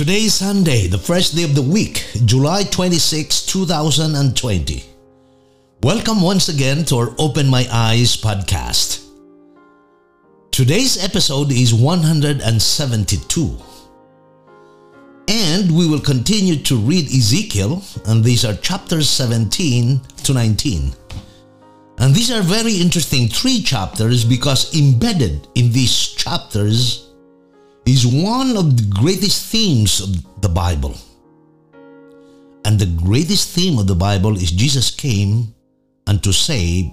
Today is Sunday, the first day of the week, July 26, 2020. Welcome once again to our Open My Eyes podcast. Today's episode is 172. And we will continue to read Ezekiel, and these are chapters 17 to 19. And these are very interesting three chapters because embedded in these chapters is one of the greatest themes of the Bible. And the greatest theme of the Bible is Jesus came and to save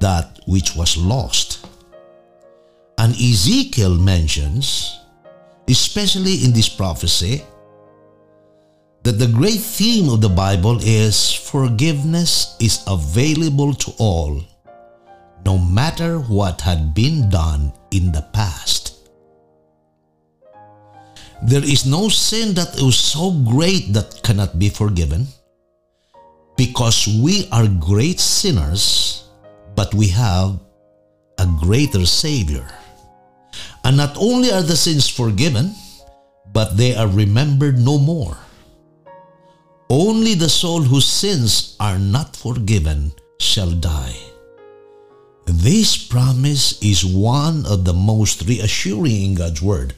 that which was lost. And Ezekiel mentions, especially in this prophecy, that the great theme of the Bible is forgiveness is available to all, no matter what had been done in the past. There is no sin that is so great that cannot be forgiven because we are great sinners, but we have a greater Savior. And not only are the sins forgiven, but they are remembered no more. Only the soul whose sins are not forgiven shall die. This promise is one of the most reassuring in God's Word.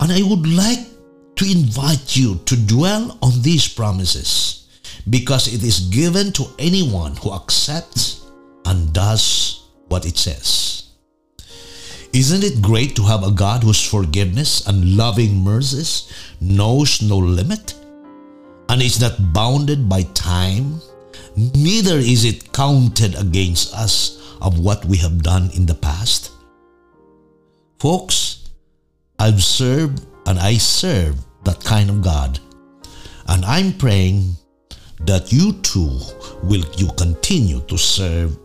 And I would like to invite you to dwell on these promises because it is given to anyone who accepts and does what it says. Isn't it great to have a God whose forgiveness and loving mercies knows no limit and is not bounded by time? Neither is it counted against us of what we have done in the past. Folks, I've served and I serve that kind of God. And I'm praying that you too will you continue to serve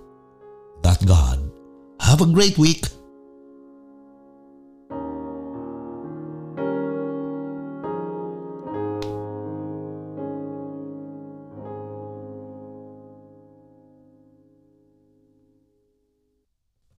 that God. Have a great week.